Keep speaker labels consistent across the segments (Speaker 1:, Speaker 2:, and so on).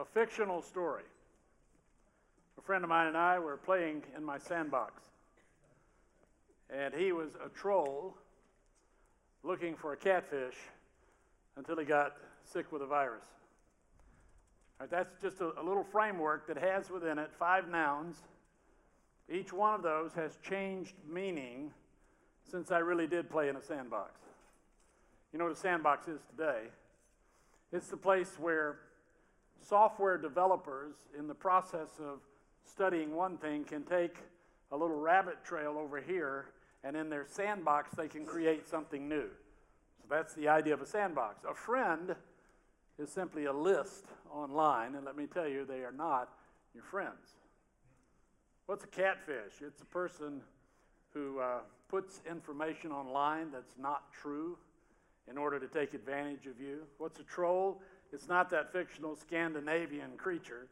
Speaker 1: a fictional story. A friend of mine and I were playing in my sandbox, and he was a troll looking for a catfish until he got sick with a virus. Right, that's just a, a little framework that has within it five nouns. Each one of those has changed meaning since I really did play in a sandbox. You know what a sandbox is today? It's the place where software developers, in the process of studying one thing, can take a little rabbit trail over here, and in their sandbox, they can create something new. So that's the idea of a sandbox. A friend is simply a list online, and let me tell you, they are not your friends. What's a catfish? It's a person who uh, puts information online that's not true in order to take advantage of you. What's a troll? It's not that fictional Scandinavian creature.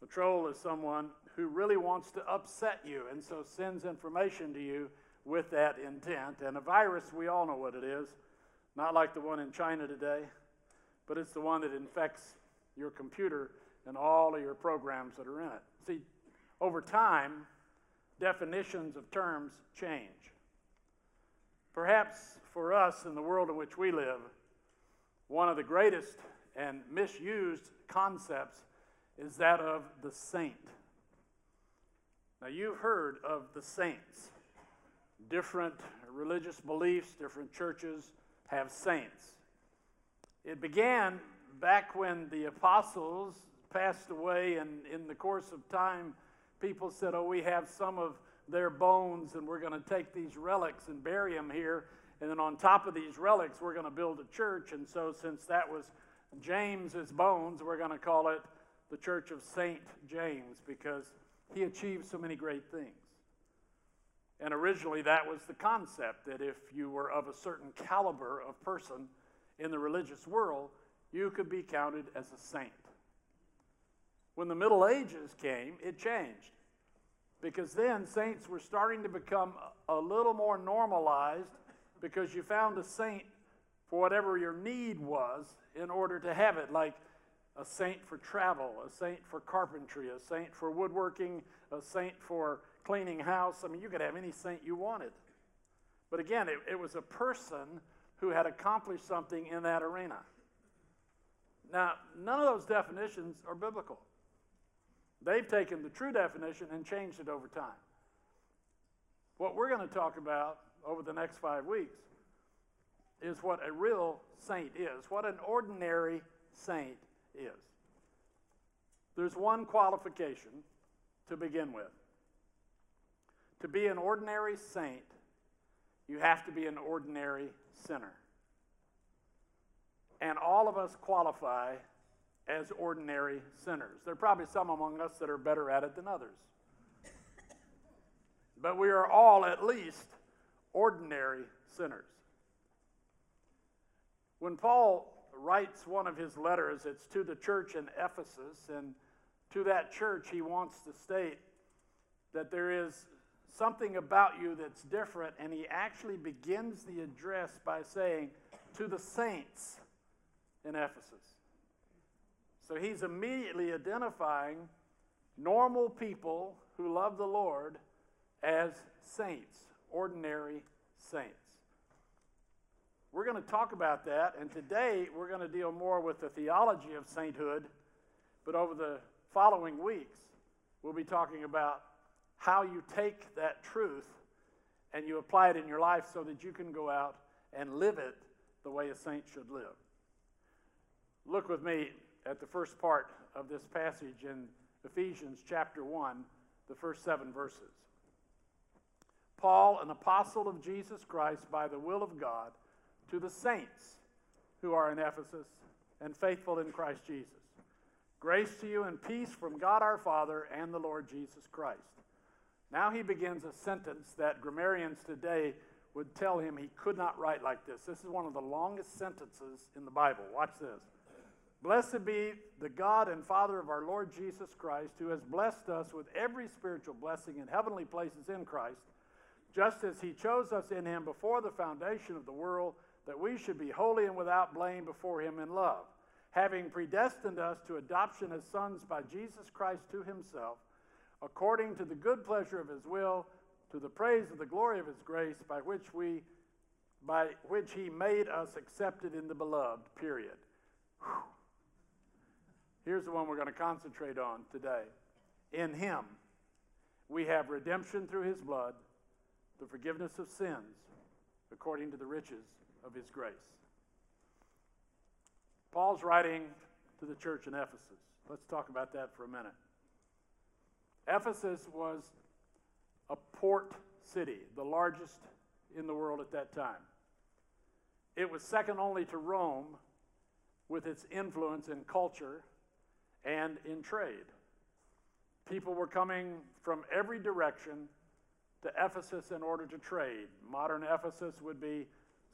Speaker 1: The troll is someone who really wants to upset you and so sends information to you with that intent. And a virus, we all know what it is. Not like the one in China today, but it's the one that infects your computer and all of your programs that are in it. See, over time, definitions of terms change. Perhaps for us in the world in which we live, one of the greatest and misused concepts is that of the saint. Now, you've heard of the saints. Different religious beliefs, different churches have saints. It began back when the apostles passed away, and in the course of time, people said, Oh, we have some of their bones, and we're going to take these relics and bury them here. And then on top of these relics, we're going to build a church. And so, since that was James's bones, we're going to call it the Church of Saint James because he achieved so many great things. And originally, that was the concept that if you were of a certain caliber of person in the religious world, you could be counted as a saint. When the Middle Ages came, it changed because then saints were starting to become a little more normalized because you found a saint for whatever your need was in order to have it, like a saint for travel, a saint for carpentry, a saint for woodworking, a saint for cleaning house. I mean, you could have any saint you wanted. But again, it, it was a person who had accomplished something in that arena. Now, none of those definitions are biblical. They've taken the true definition and changed it over time. What we're going to talk about over the next five weeks is what a real saint is, what an ordinary saint is. There's one qualification to begin with. To be an ordinary saint, you have to be an ordinary sinner. And all of us qualify as ordinary sinners. There are probably some among us that are better at it than others. But we are all at least ordinary sinners. When Paul writes one of his letters, it's to the church in Ephesus, and to that church, he wants to state that there is something about you that's different, and he actually begins the address by saying, To the saints in Ephesus. So he's immediately identifying normal people who love the Lord as saints, ordinary saints. We're going to talk about that, and today we're going to deal more with the theology of sainthood, but over the following weeks, we'll be talking about how you take that truth and you apply it in your life so that you can go out and live it the way a saint should live. Look with me at the first part of this passage in Ephesians chapter 1, the first seven verses. Paul, an apostle of Jesus Christ by the will of God, to the saints who are in Ephesus and faithful in Christ Jesus. Grace to you and peace from God our Father and the Lord Jesus Christ. Now he begins a sentence that grammarians today would tell him he could not write like this. This is one of the longest sentences in the Bible. Watch this. Blessed be the God and Father of our Lord Jesus Christ, who has blessed us with every spiritual blessing in heavenly places in Christ, just as he chose us in him before the foundation of the world that we should be holy and without blame before him in love, having predestined us to adoption as sons by Jesus Christ to himself, according to the good pleasure of his will, to the praise of the glory of his grace, by which we by which he made us accepted in the beloved. Period. Whew. Here's the one we're going to concentrate on today. In him we have redemption through his blood, the forgiveness of sins, according to the riches of his grace. Paul's writing to the church in Ephesus. Let's talk about that for a minute. Ephesus was a port city, the largest in the world at that time. It was second only to Rome with its influence in culture and in trade. People were coming from every direction to Ephesus in order to trade. Modern Ephesus would be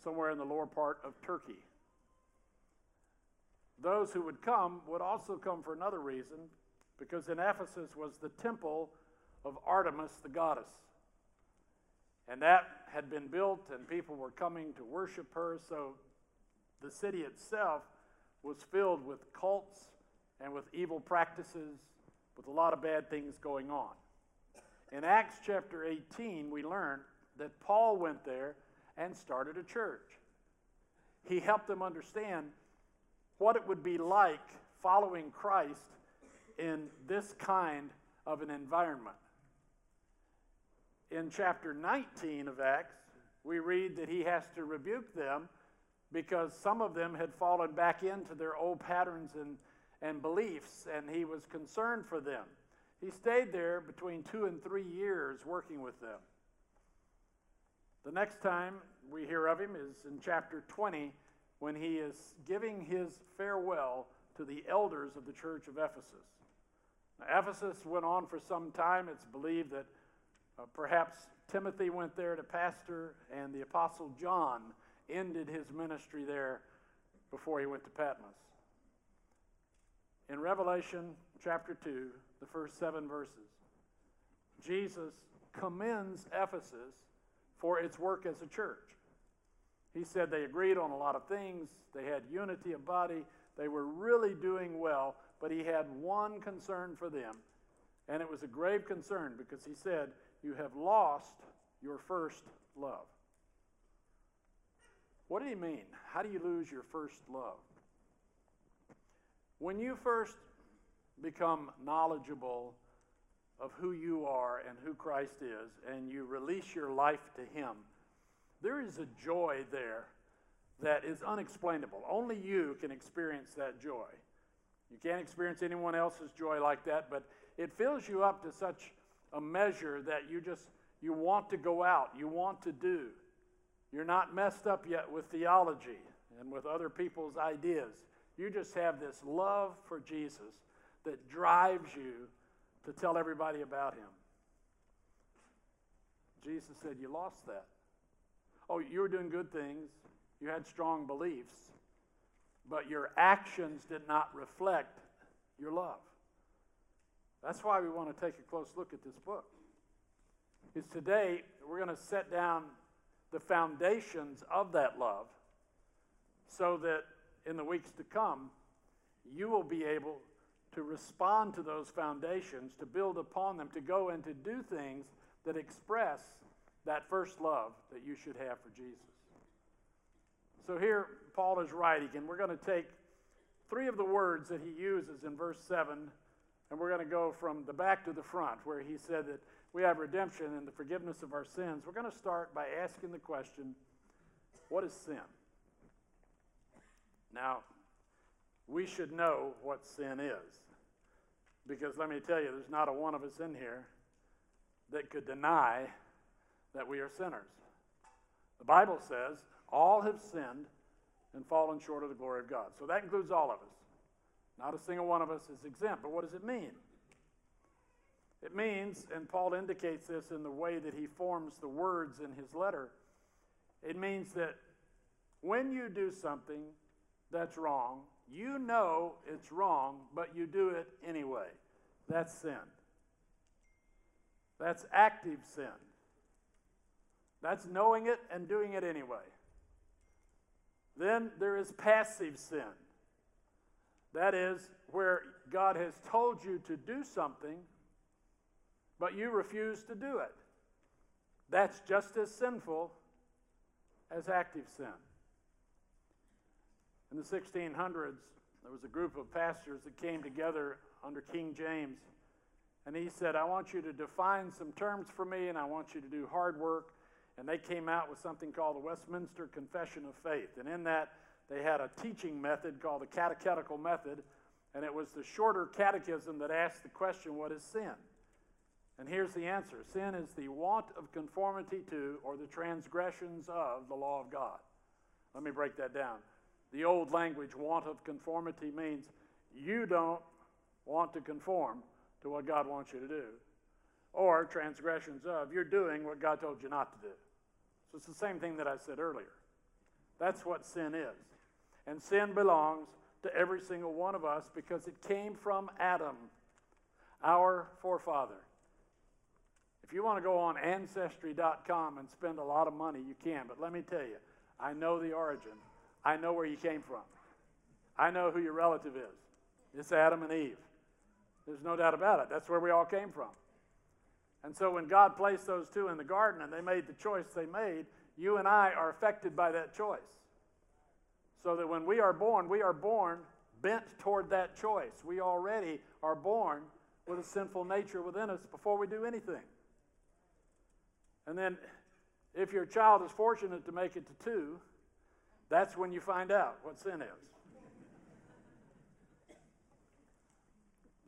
Speaker 1: somewhere in the lower part of Turkey. Those who would come would also come for another reason, because in Ephesus was the temple of Artemis, the goddess. And that had been built, and people were coming to worship her, so the city itself was filled with cults and with evil practices, with a lot of bad things going on. In Acts chapter 18, we learn that Paul went there and started a church. He helped them understand what it would be like following Christ in this kind of an environment. In chapter 19 of Acts, we read that he has to rebuke them because some of them had fallen back into their old patterns and, and beliefs, and he was concerned for them. He stayed there between two and three years working with them. The next time we hear of him is in chapter 20 when he is giving his farewell to the elders of the church of Ephesus. Now, Ephesus went on for some time. It's believed that uh, perhaps Timothy went there to pastor, and the Apostle John ended his ministry there before he went to Patmos. In Revelation chapter 2, the first seven verses, Jesus commends Ephesus for its work as a church. He said they agreed on a lot of things, they had unity of body, they were really doing well, but he had one concern for them, and it was a grave concern because he said, You have lost your first love. What did he mean? How do you lose your first love? When you first become knowledgeable of who you are and who Christ is, and you release your life to Him, there is a joy there that is unexplainable. Only you can experience that joy. You can't experience anyone else's joy like that, but it fills you up to such a measure that you just you want to go out, you want to do. You're not messed up yet with theology and with other people's ideas. You just have this love for Jesus that drives you to tell everybody about him. Jesus said, You lost that. Oh, you were doing good things, you had strong beliefs, but your actions did not reflect your love. That's why we want to take a close look at this book. Is today we're going to set down the foundations of that love so that in the weeks to come you will be able to respond to those foundations, to build upon them, to go and to do things that express that first love that you should have for Jesus. So here, Paul is writing, and we're going to take three of the words that he uses in verse 7, and we're going to go from the back to the front, where he said that we have redemption and the forgiveness of our sins. We're going to start by asking the question what is sin? Now, we should know what sin is. Because let me tell you, there's not a one of us in here that could deny that we are sinners. The Bible says all have sinned and fallen short of the glory of God. So that includes all of us. Not a single one of us is exempt. But what does it mean? It means, and Paul indicates this in the way that he forms the words in his letter, it means that when you do something that's wrong, you know it's wrong, but you do it anyway. That's sin. That's active sin. That's knowing it and doing it anyway. Then there is passive sin. That is where God has told you to do something, but you refuse to do it. That's just as sinful as active sin. In the 1600s, there was a group of pastors that came together under King James, and he said, I want you to define some terms for me, and I want you to do hard work. And they came out with something called the Westminster Confession of Faith. And in that, they had a teaching method called the catechetical method, and it was the shorter catechism that asked the question, What is sin? And here's the answer Sin is the want of conformity to or the transgressions of the law of God. Let me break that down. The old language, want of conformity, means you don't want to conform to what God wants you to do. Or transgressions of, you're doing what God told you not to do. So it's the same thing that I said earlier. That's what sin is. And sin belongs to every single one of us because it came from Adam, our forefather. If you want to go on ancestry.com and spend a lot of money, you can. But let me tell you, I know the origin. I know where you came from. I know who your relative is. It's Adam and Eve. There's no doubt about it. That's where we all came from. And so when God placed those two in the garden and they made the choice they made, you and I are affected by that choice. So that when we are born, we are born bent toward that choice. We already are born with a sinful nature within us before we do anything. And then, if your child is fortunate to make it to two, that's when you find out what sin is.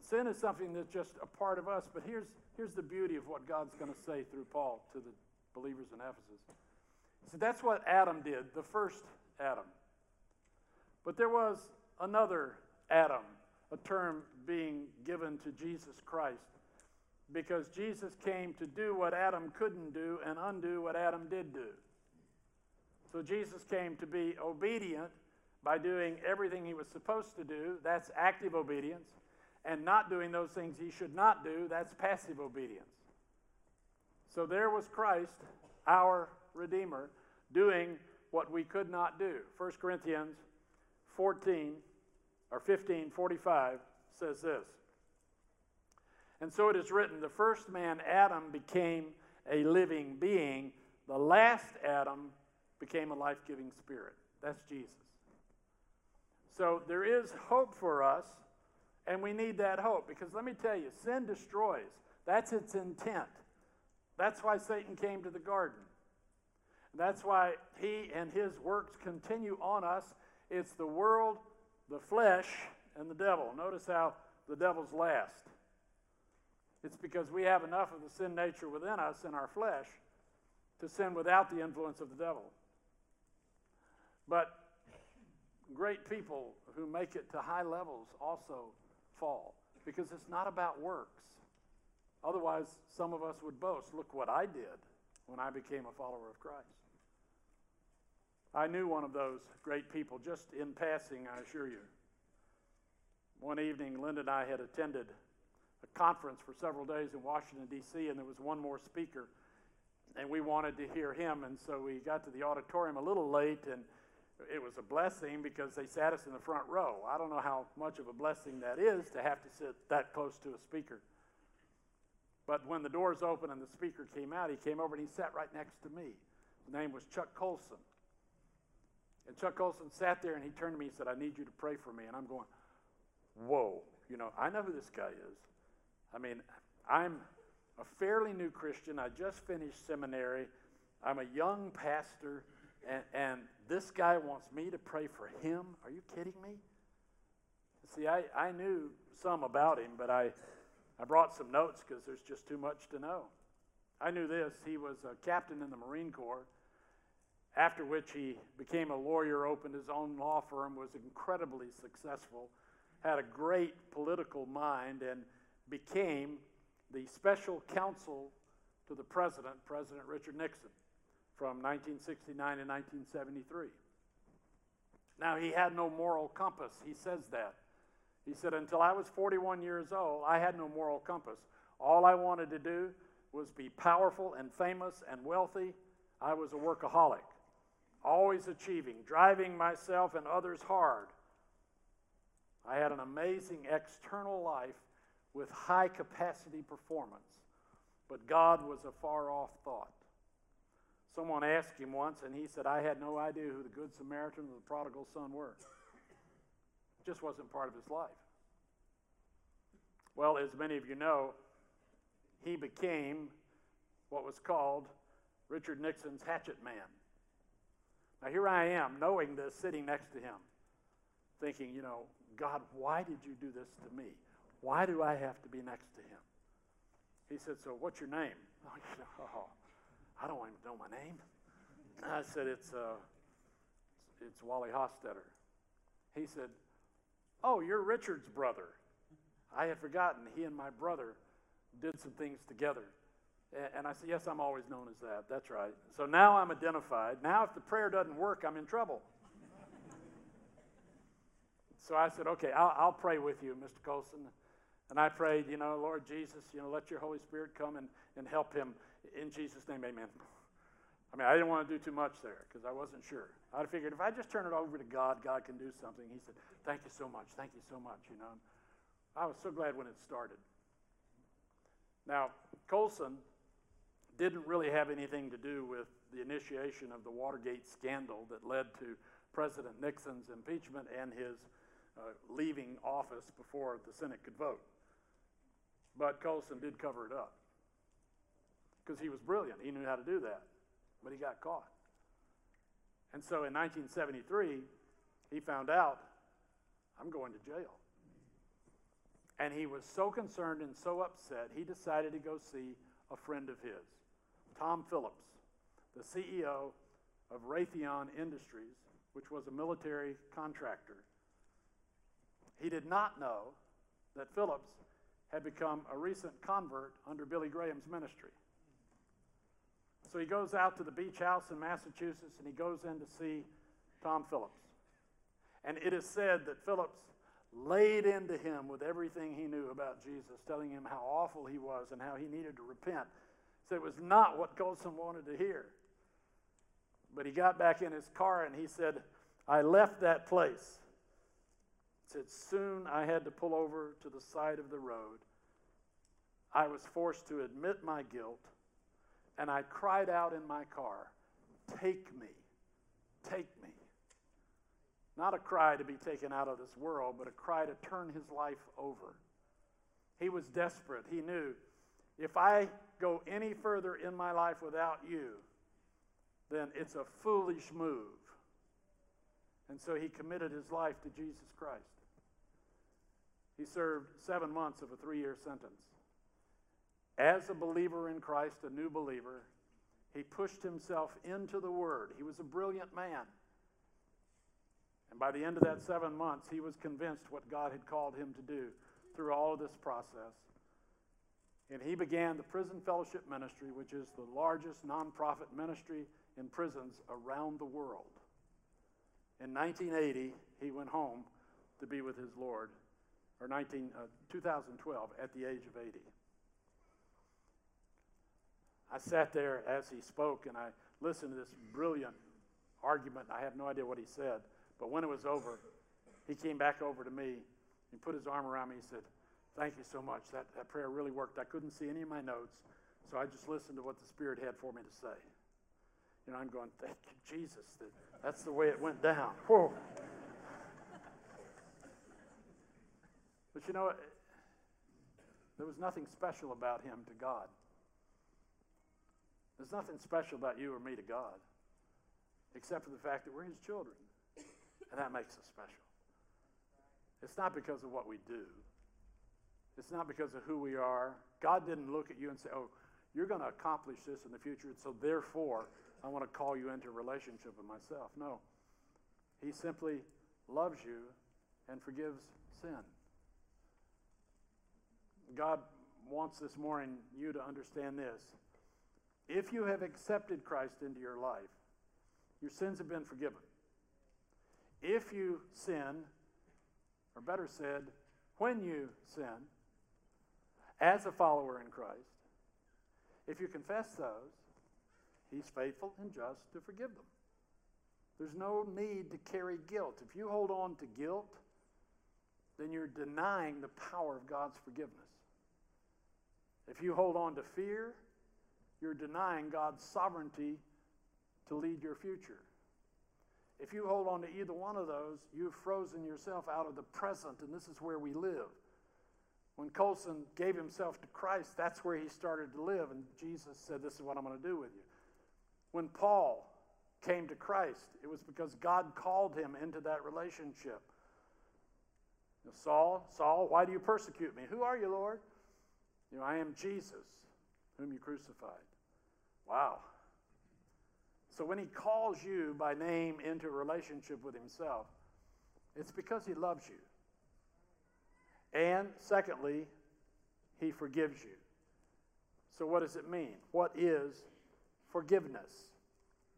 Speaker 1: sin is something that's just a part of us, but here's, here's the beauty of what God's going to say through Paul to the believers in Ephesus. He said, That's what Adam did, the first Adam. But there was another Adam, a term being given to Jesus Christ because Jesus came to do what Adam couldn't do and undo what Adam did do. So Jesus came to be obedient by doing everything he was supposed to do. That's active obedience. And not doing those things he should not do. That's passive obedience. So there was Christ, our Redeemer, doing what we could not do. 1 Corinthians 14 or 15 45 says this. And so it is written the first man, Adam, became a living being, the last Adam became a life giving spirit. That's Jesus. So there is hope for us, and we need that hope because let me tell you, sin destroys. That's its intent. That's why Satan came to the garden. That's why he and his works continue on us. It's the world, the flesh, and the devil. Notice how the devil's last. It's because we have enough of the sin nature within us in our flesh to sin without the influence of the devil. But great people who make it to high levels also fall because it's not about works. Otherwise, some of us would boast look what I did when I became a follower of Christ. I knew one of those great people just in passing, I assure you. One evening, Linda and I had attended a conference for several days in Washington, D.C., and there was one more speaker, and we wanted to hear him. And so we got to the auditorium a little late, and it was a blessing because they sat us in the front row. I don't know how much of a blessing that is to have to sit that close to a speaker. But when the doors opened and the speaker came out, he came over and he sat right next to me. His name was Chuck Colson. And Chuck Colson sat there and he turned to me and said, I need you to pray for me. And I'm going, Whoa, you know, I know who this guy is. I mean, I'm a fairly new Christian. I just finished seminary. I'm a young pastor, and, and this guy wants me to pray for him. Are you kidding me? See, I, I knew some about him, but I, I brought some notes because there's just too much to know. I knew this. He was a captain in the Marine Corps, after which he became a lawyer, opened his own law firm, was incredibly successful, had a great political mind, and became the special counsel to the president, President Richard Nixon, from 1969 to 1973. Now, he had no moral compass. He says that. He said, Until I was 41 years old, I had no moral compass. All I wanted to do was be powerful and famous and wealthy. I was a workaholic, always achieving, driving myself and others hard. I had an amazing external life with high capacity performance, but God was a far off thought. Someone asked him once, and he said, I had no idea who the Good Samaritan or the prodigal son were. It just wasn't part of his life. Well, as many of you know, he became what was called Richard Nixon's hatchet man. Now, here I am, knowing this, sitting next to him, thinking, you know, God, why did you do this to me? Why do I have to be next to him? He said, So what's your name? Oh, I don't even know my name. I said, It's, uh, it's Wally Hostetter. He said, Oh, you're Richard's brother. I had forgotten he and my brother did some things together. And I said, Yes, I'm always known as that. That's right. So now I'm identified. Now, if the prayer doesn't work, I'm in trouble. so I said, Okay, I'll, I'll, pray with you, Mr. Colson. And I prayed, you know, Lord Jesus, you know, let your Holy Spirit come and, and help him. In Jesus' name, amen. I mean, I didn't want to do too much there because I wasn't sure. I figured if I just turn it over to God, God can do something. He said, Thank you so much. Thank you so much, you know. I was so glad when it started. Now, Colson didn't really have anything to do with the initiation of the Watergate scandal that led to President Nixon's impeachment and his uh, leaving office before the Senate could vote. But Colson did cover it up because he was brilliant. He knew how to do that, but he got caught. And so in 1973, he found out, I'm going to jail. And he was so concerned and so upset, he decided to go see a friend of his, Tom Phillips, the CEO of Raytheon Industries, which was a military contractor. He did not know that Phillips had become a recent convert under Billy Graham's ministry. So he goes out to the beach house in Massachusetts and he goes in to see Tom Phillips. And it is said that Phillips laid into him with everything he knew about Jesus, telling him how awful he was and how he needed to repent. So it was not what Colson wanted to hear. But he got back in his car and he said, I left that place. He said, Soon I had to pull over to the side of the road. I was forced to admit my guilt, and I cried out in my car, Take me, take me. Not a cry to be taken out of this world, but a cry to turn his life over. He was desperate. He knew if I go any further in my life without you, then it's a foolish move. And so he committed his life to Jesus Christ. He served seven months of a three year sentence. As a believer in Christ, a new believer, he pushed himself into the Word. He was a brilliant man. And by the end of that seven months, he was convinced what God had called him to do through all of this process. And he began the Prison Fellowship Ministry, which is the largest nonprofit ministry in prisons around the world. In 1980, he went home to be with his Lord, or 19, uh, 2012, at the age of 80. I sat there as he spoke and I listened to this brilliant argument. I have no idea what he said. But when it was over, he came back over to me and put his arm around me. He said, Thank you so much. That, that prayer really worked. I couldn't see any of my notes, so I just listened to what the Spirit had for me to say. You know, I'm going, Thank you, Jesus. That, that's the way it went down. Whoa. But you know, there was nothing special about him to God. There's nothing special about you or me to God, except for the fact that we're his children. And that makes us special. It's not because of what we do, it's not because of who we are. God didn't look at you and say, oh, you're going to accomplish this in the future, so therefore I want to call you into a relationship with myself. No. He simply loves you and forgives sin. God wants this morning you to understand this. If you have accepted Christ into your life, your sins have been forgiven. If you sin, or better said, when you sin, as a follower in Christ, if you confess those, He's faithful and just to forgive them. There's no need to carry guilt. If you hold on to guilt, then you're denying the power of God's forgiveness. If you hold on to fear, you're denying God's sovereignty to lead your future. If you hold on to either one of those, you've frozen yourself out of the present, and this is where we live. When Colson gave himself to Christ, that's where he started to live, and Jesus said, This is what I'm going to do with you. When Paul came to Christ, it was because God called him into that relationship. Saul, Saul, why do you persecute me? Who are you, Lord? You know, I am Jesus, whom you crucified. Wow. So when he calls you by name into relationship with himself, it's because he loves you. And secondly, he forgives you. So what does it mean? What is forgiveness?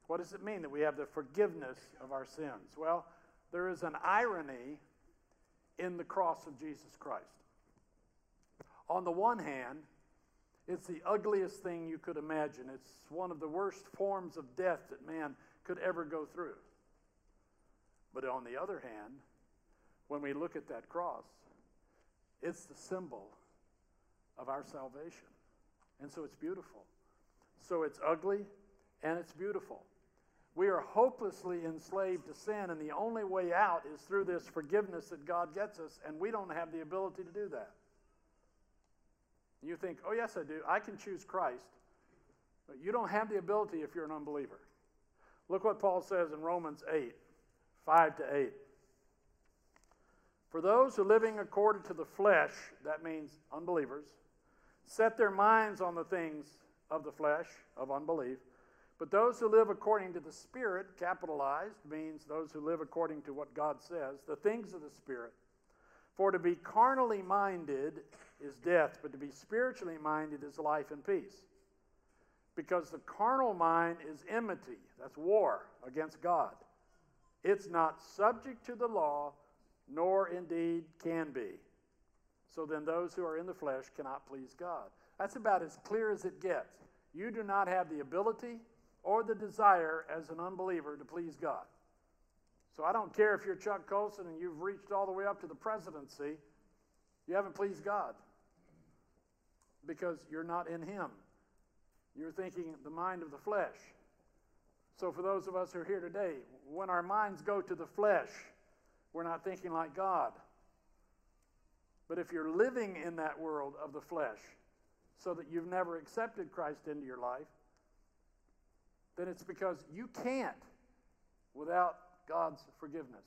Speaker 1: What does it mean that we have the forgiveness of our sins? Well, there is an irony in the cross of Jesus Christ. On the one hand, it's the ugliest thing you could imagine. It's one of the worst forms of death that man could ever go through. But on the other hand, when we look at that cross, it's the symbol of our salvation. And so it's beautiful. So it's ugly and it's beautiful. We are hopelessly enslaved to sin, and the only way out is through this forgiveness that God gets us, and we don't have the ability to do that. You think, oh, yes, I do. I can choose Christ. But you don't have the ability if you're an unbeliever. Look what Paul says in Romans 8 5 to 8. For those who living according to the flesh, that means unbelievers, set their minds on the things of the flesh, of unbelief. But those who live according to the Spirit, capitalized, means those who live according to what God says, the things of the Spirit. For to be carnally minded is death, but to be spiritually minded is life and peace. Because the carnal mind is enmity, that's war against God. It's not subject to the law, nor indeed can be. So then those who are in the flesh cannot please God. That's about as clear as it gets. You do not have the ability or the desire as an unbeliever to please God. So I don't care if you're Chuck Colson and you've reached all the way up to the presidency, you haven't pleased God because you're not in Him. You're thinking the mind of the flesh. So, for those of us who are here today, when our minds go to the flesh, we're not thinking like God. But if you're living in that world of the flesh, so that you've never accepted Christ into your life, then it's because you can't without God's forgiveness.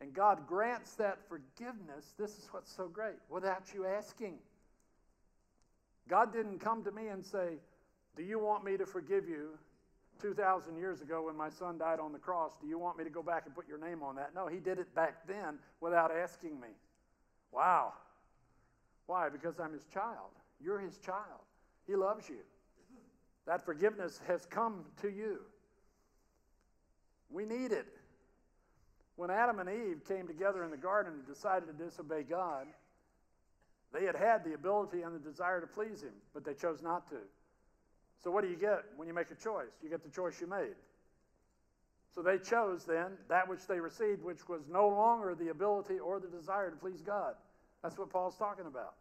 Speaker 1: And God grants that forgiveness, this is what's so great, without you asking. God didn't come to me and say, Do you want me to forgive you 2,000 years ago when my son died on the cross? Do you want me to go back and put your name on that? No, he did it back then without asking me. Wow. Why? Because I'm his child. You're his child. He loves you. That forgiveness has come to you. We need it. When Adam and Eve came together in the garden and decided to disobey God, they had had the ability and the desire to please Him, but they chose not to. So, what do you get when you make a choice? You get the choice you made. So, they chose then that which they received, which was no longer the ability or the desire to please God. That's what Paul's talking about.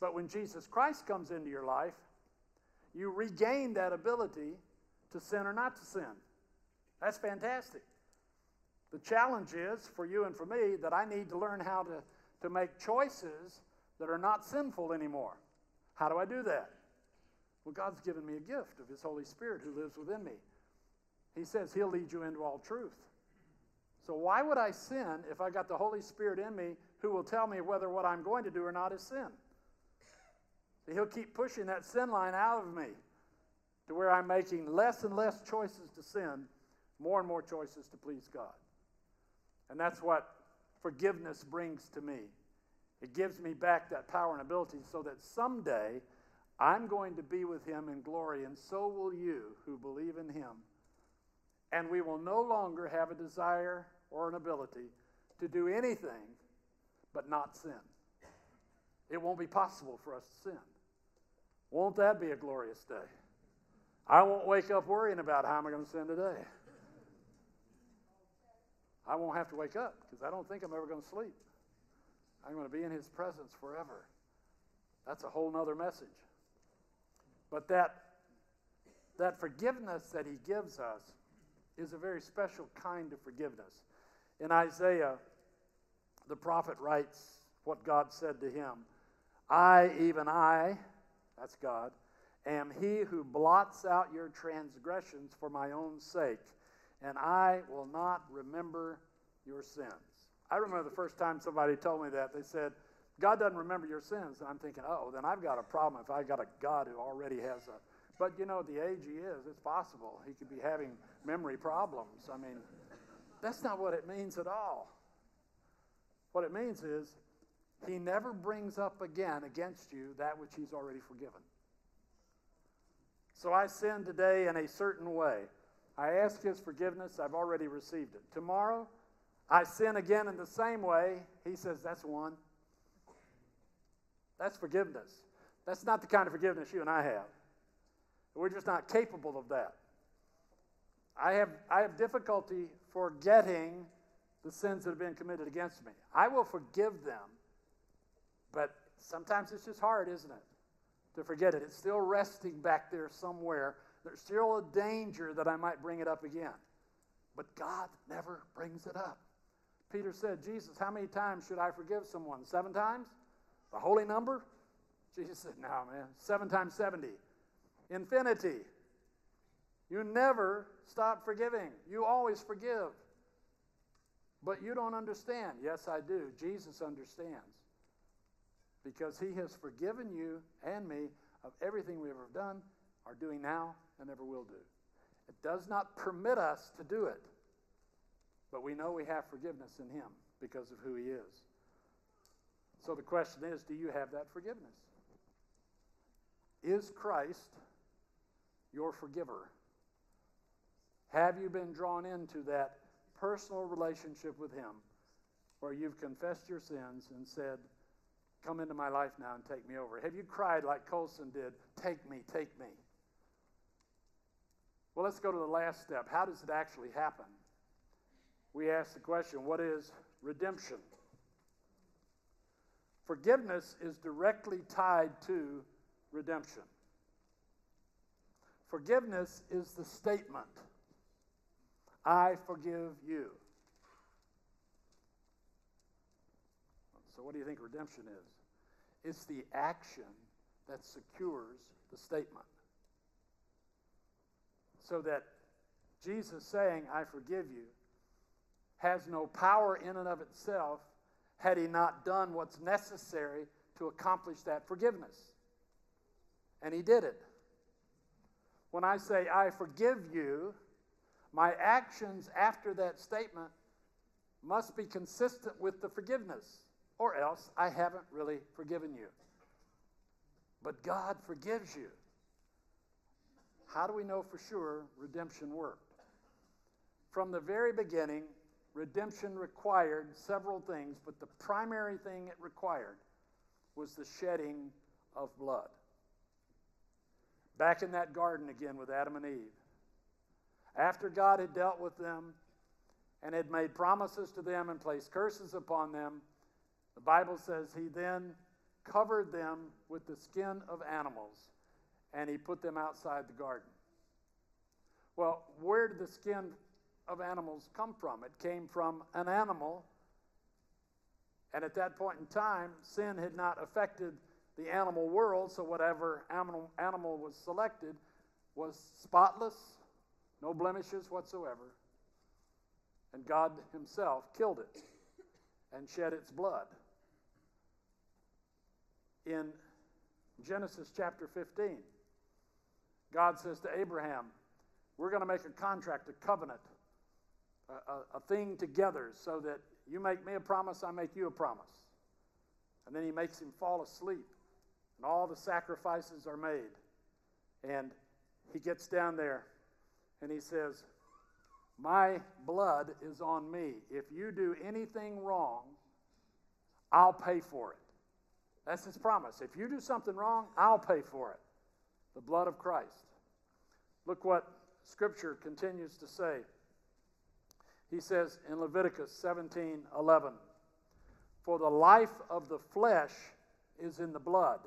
Speaker 1: But when Jesus Christ comes into your life, you regain that ability to sin or not to sin. That's fantastic. The challenge is for you and for me that I need to learn how to to make choices that are not sinful anymore. How do I do that? Well, God's given me a gift of His Holy Spirit who lives within me. He says He'll lead you into all truth. So, why would I sin if I got the Holy Spirit in me who will tell me whether what I'm going to do or not is sin? He'll keep pushing that sin line out of me to where I'm making less and less choices to sin, more and more choices to please God. And that's what forgiveness brings to me. It gives me back that power and ability so that someday I'm going to be with him in glory, and so will you who believe in him. And we will no longer have a desire or an ability to do anything but not sin. It won't be possible for us to sin. Won't that be a glorious day? I won't wake up worrying about how am I going to sin today. I won't have to wake up because I don't think I'm ever going to sleep. I'm going to be in his presence forever. That's a whole nother message. But that, that forgiveness that he gives us is a very special kind of forgiveness. In Isaiah, the prophet writes what God said to him I, even I, that's God, am he who blots out your transgressions for my own sake, and I will not remember your sins. I remember the first time somebody told me that. They said, God doesn't remember your sins. And I'm thinking, oh, then I've got a problem if I got a God who already has a. But you know, the age he is, it's possible. He could be having memory problems. I mean, that's not what it means at all. What it means is, he never brings up again against you that which he's already forgiven. So I sin today in a certain way. I ask his forgiveness, I've already received it. Tomorrow, I sin again in the same way. He says, That's one. That's forgiveness. That's not the kind of forgiveness you and I have. We're just not capable of that. I have, I have difficulty forgetting the sins that have been committed against me. I will forgive them, but sometimes it's just hard, isn't it? To forget it. It's still resting back there somewhere. There's still a danger that I might bring it up again. But God never brings it up. Peter said, Jesus, how many times should I forgive someone? Seven times? The holy number? Jesus said, No, man, seven times 70. Infinity. You never stop forgiving, you always forgive. But you don't understand. Yes, I do. Jesus understands. Because he has forgiven you and me of everything we've ever done, are doing now, and ever will do. It does not permit us to do it. But we know we have forgiveness in him because of who he is. So the question is do you have that forgiveness? Is Christ your forgiver? Have you been drawn into that personal relationship with Him where you've confessed your sins and said, Come into my life now and take me over? Have you cried like Colson did, Take me, take me? Well, let's go to the last step. How does it actually happen? We ask the question what is redemption? Forgiveness is directly tied to redemption. Forgiveness is the statement I forgive you. So, what do you think redemption is? It's the action that secures the statement. So that Jesus saying, I forgive you, has no power in and of itself had he not done what's necessary to accomplish that forgiveness. And he did it. When I say, I forgive you, my actions after that statement must be consistent with the forgiveness, or else I haven't really forgiven you. But God forgives you. How do we know for sure redemption worked? From the very beginning, redemption required several things, but the primary thing it required was the shedding of blood. Back in that garden again with Adam and Eve. After God had dealt with them and had made promises to them and placed curses upon them, the Bible says he then covered them with the skin of animals and he put them outside the garden. Well, where did the skin of animals come from? It came from an animal. And at that point in time, sin had not affected the animal world, so whatever animal, animal was selected was spotless, no blemishes whatsoever. And God Himself killed it and shed its blood. In Genesis chapter 15, God says to Abraham, We're going to make a contract, a covenant a, a, thing together so that you make me a promise, I make you a promise. And then he makes him fall asleep, and all the sacrifices are made. And he gets down there and he says, My blood is on me. If you do anything wrong, I'll pay for it. That's his promise. If you do something wrong, I'll pay for it. The blood of Christ. Look what Scripture continues to say He says in Leviticus 17 11, For the life of the flesh is in the blood,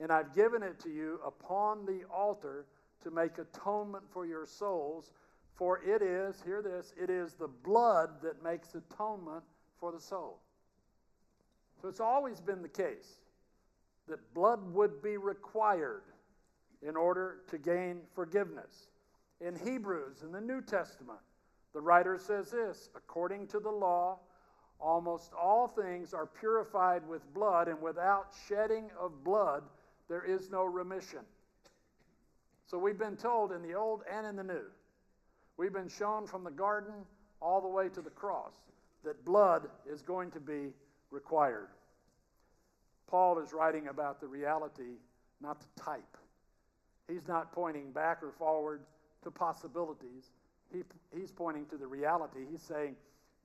Speaker 1: and I've given it to you upon the altar to make atonement for your souls. For it is, hear this, it is the blood that makes atonement for the soul. So it's always been the case that blood would be required in order to gain forgiveness. In Hebrews, in the New Testament, the writer says this according to the law, almost all things are purified with blood, and without shedding of blood, there is no remission. So we've been told in the Old and in the New, we've been shown from the garden all the way to the cross that blood is going to be required. Paul is writing about the reality, not the type. He's not pointing back or forward to possibilities. He, he's pointing to the reality. He's saying,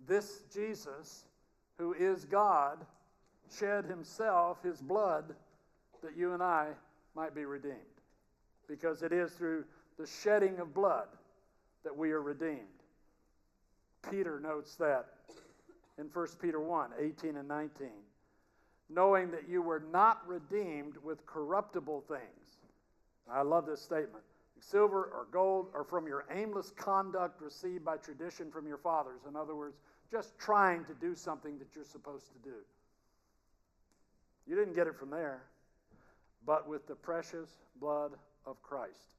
Speaker 1: This Jesus, who is God, shed himself, his blood, that you and I might be redeemed. Because it is through the shedding of blood that we are redeemed. Peter notes that in 1 Peter 1 18 and 19 knowing that you were not redeemed with corruptible things. I love this statement. Silver or gold are from your aimless conduct received by tradition from your fathers. In other words, just trying to do something that you're supposed to do. You didn't get it from there, but with the precious blood of Christ,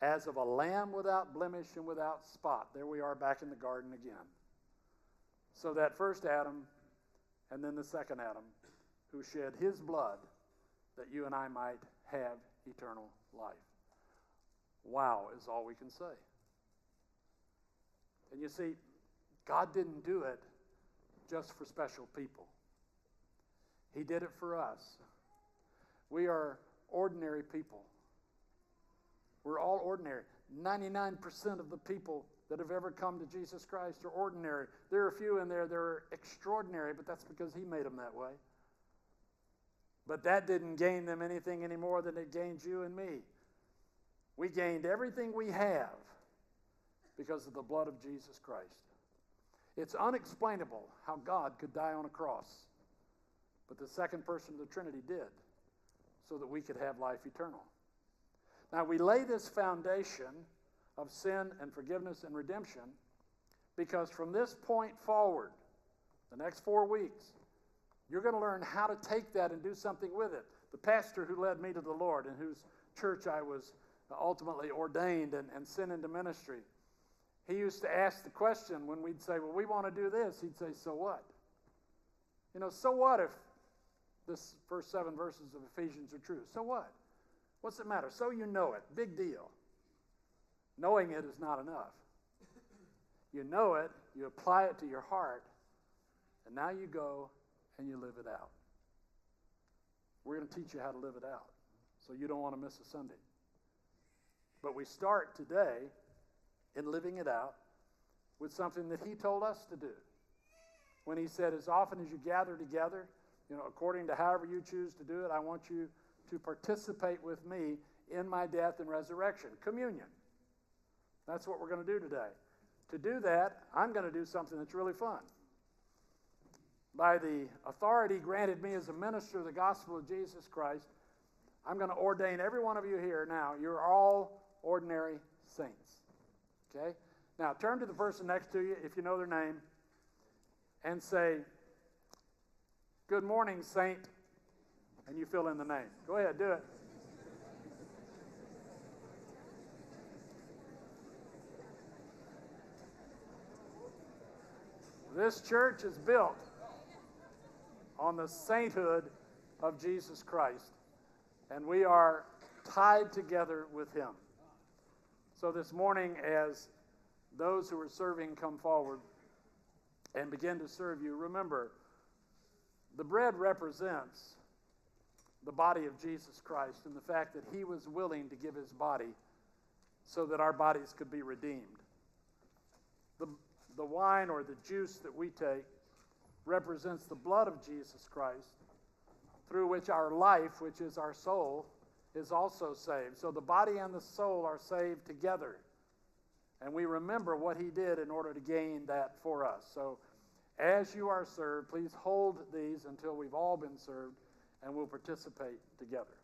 Speaker 1: as of a lamb without blemish and without spot. There we are back in the garden again. So that first Adam and then the second Adam who shed his blood that you and I might have eternal life. Wow, is all we can say. And you see, God didn't do it just for special people, He did it for us. We are ordinary people. We're all ordinary. 99% of the people that have ever come to Jesus Christ are ordinary. There are a few in there that are extraordinary, but that's because He made them that way. But that didn't gain them anything any more than it gained you and me. We gained everything we have because of the blood of Jesus Christ. It's unexplainable how God could die on a cross, but the second person of the Trinity did so that we could have life eternal. Now, we lay this foundation of sin and forgiveness and redemption because from this point forward, the next four weeks, you're going to learn how to take that and do something with it. The pastor who led me to the Lord and whose church I was ultimately ordained and, and sent into ministry, he used to ask the question when we'd say, Well, we want to do this. He'd say, So what? You know, so what if this first seven verses of Ephesians are true? So what? What's it matter? So you know it. Big deal. Knowing it is not enough. You know it, you apply it to your heart, and now you go and you live it out. We're going to teach you how to live it out so you don't want to miss a Sunday. But we start today in living it out with something that he told us to do. When he said, As often as you gather together, you know, according to however you choose to do it, I want you to participate with me in my death and resurrection. Communion. That's what we're going to do today. To do that, I'm going to do something that's really fun by the authority granted me as a minister of the gospel of Jesus Christ, I'm going to ordain every one of you here now. You're all ordinary saints. Okay? Now turn to the person next to you, if you know their name, and say, Good morning, Saint. And you fill in the name. Go ahead, do it. This church is built on the sainthood of Jesus Christ. And we are tied together with him. So this morning, as those who are serving come forward and begin to serve you, remember the bread represents the body of Jesus Christ and the fact that he was willing to give his body so that our bodies could be redeemed. The, the wine or the juice that we take represents the blood of Jesus Christ, through which our life, which is our soul, is also saved. So the body and the soul are saved together. and we remember what he did in order to gain that for us. So, as you are served, please hold these until we've all been served and we'll participate together.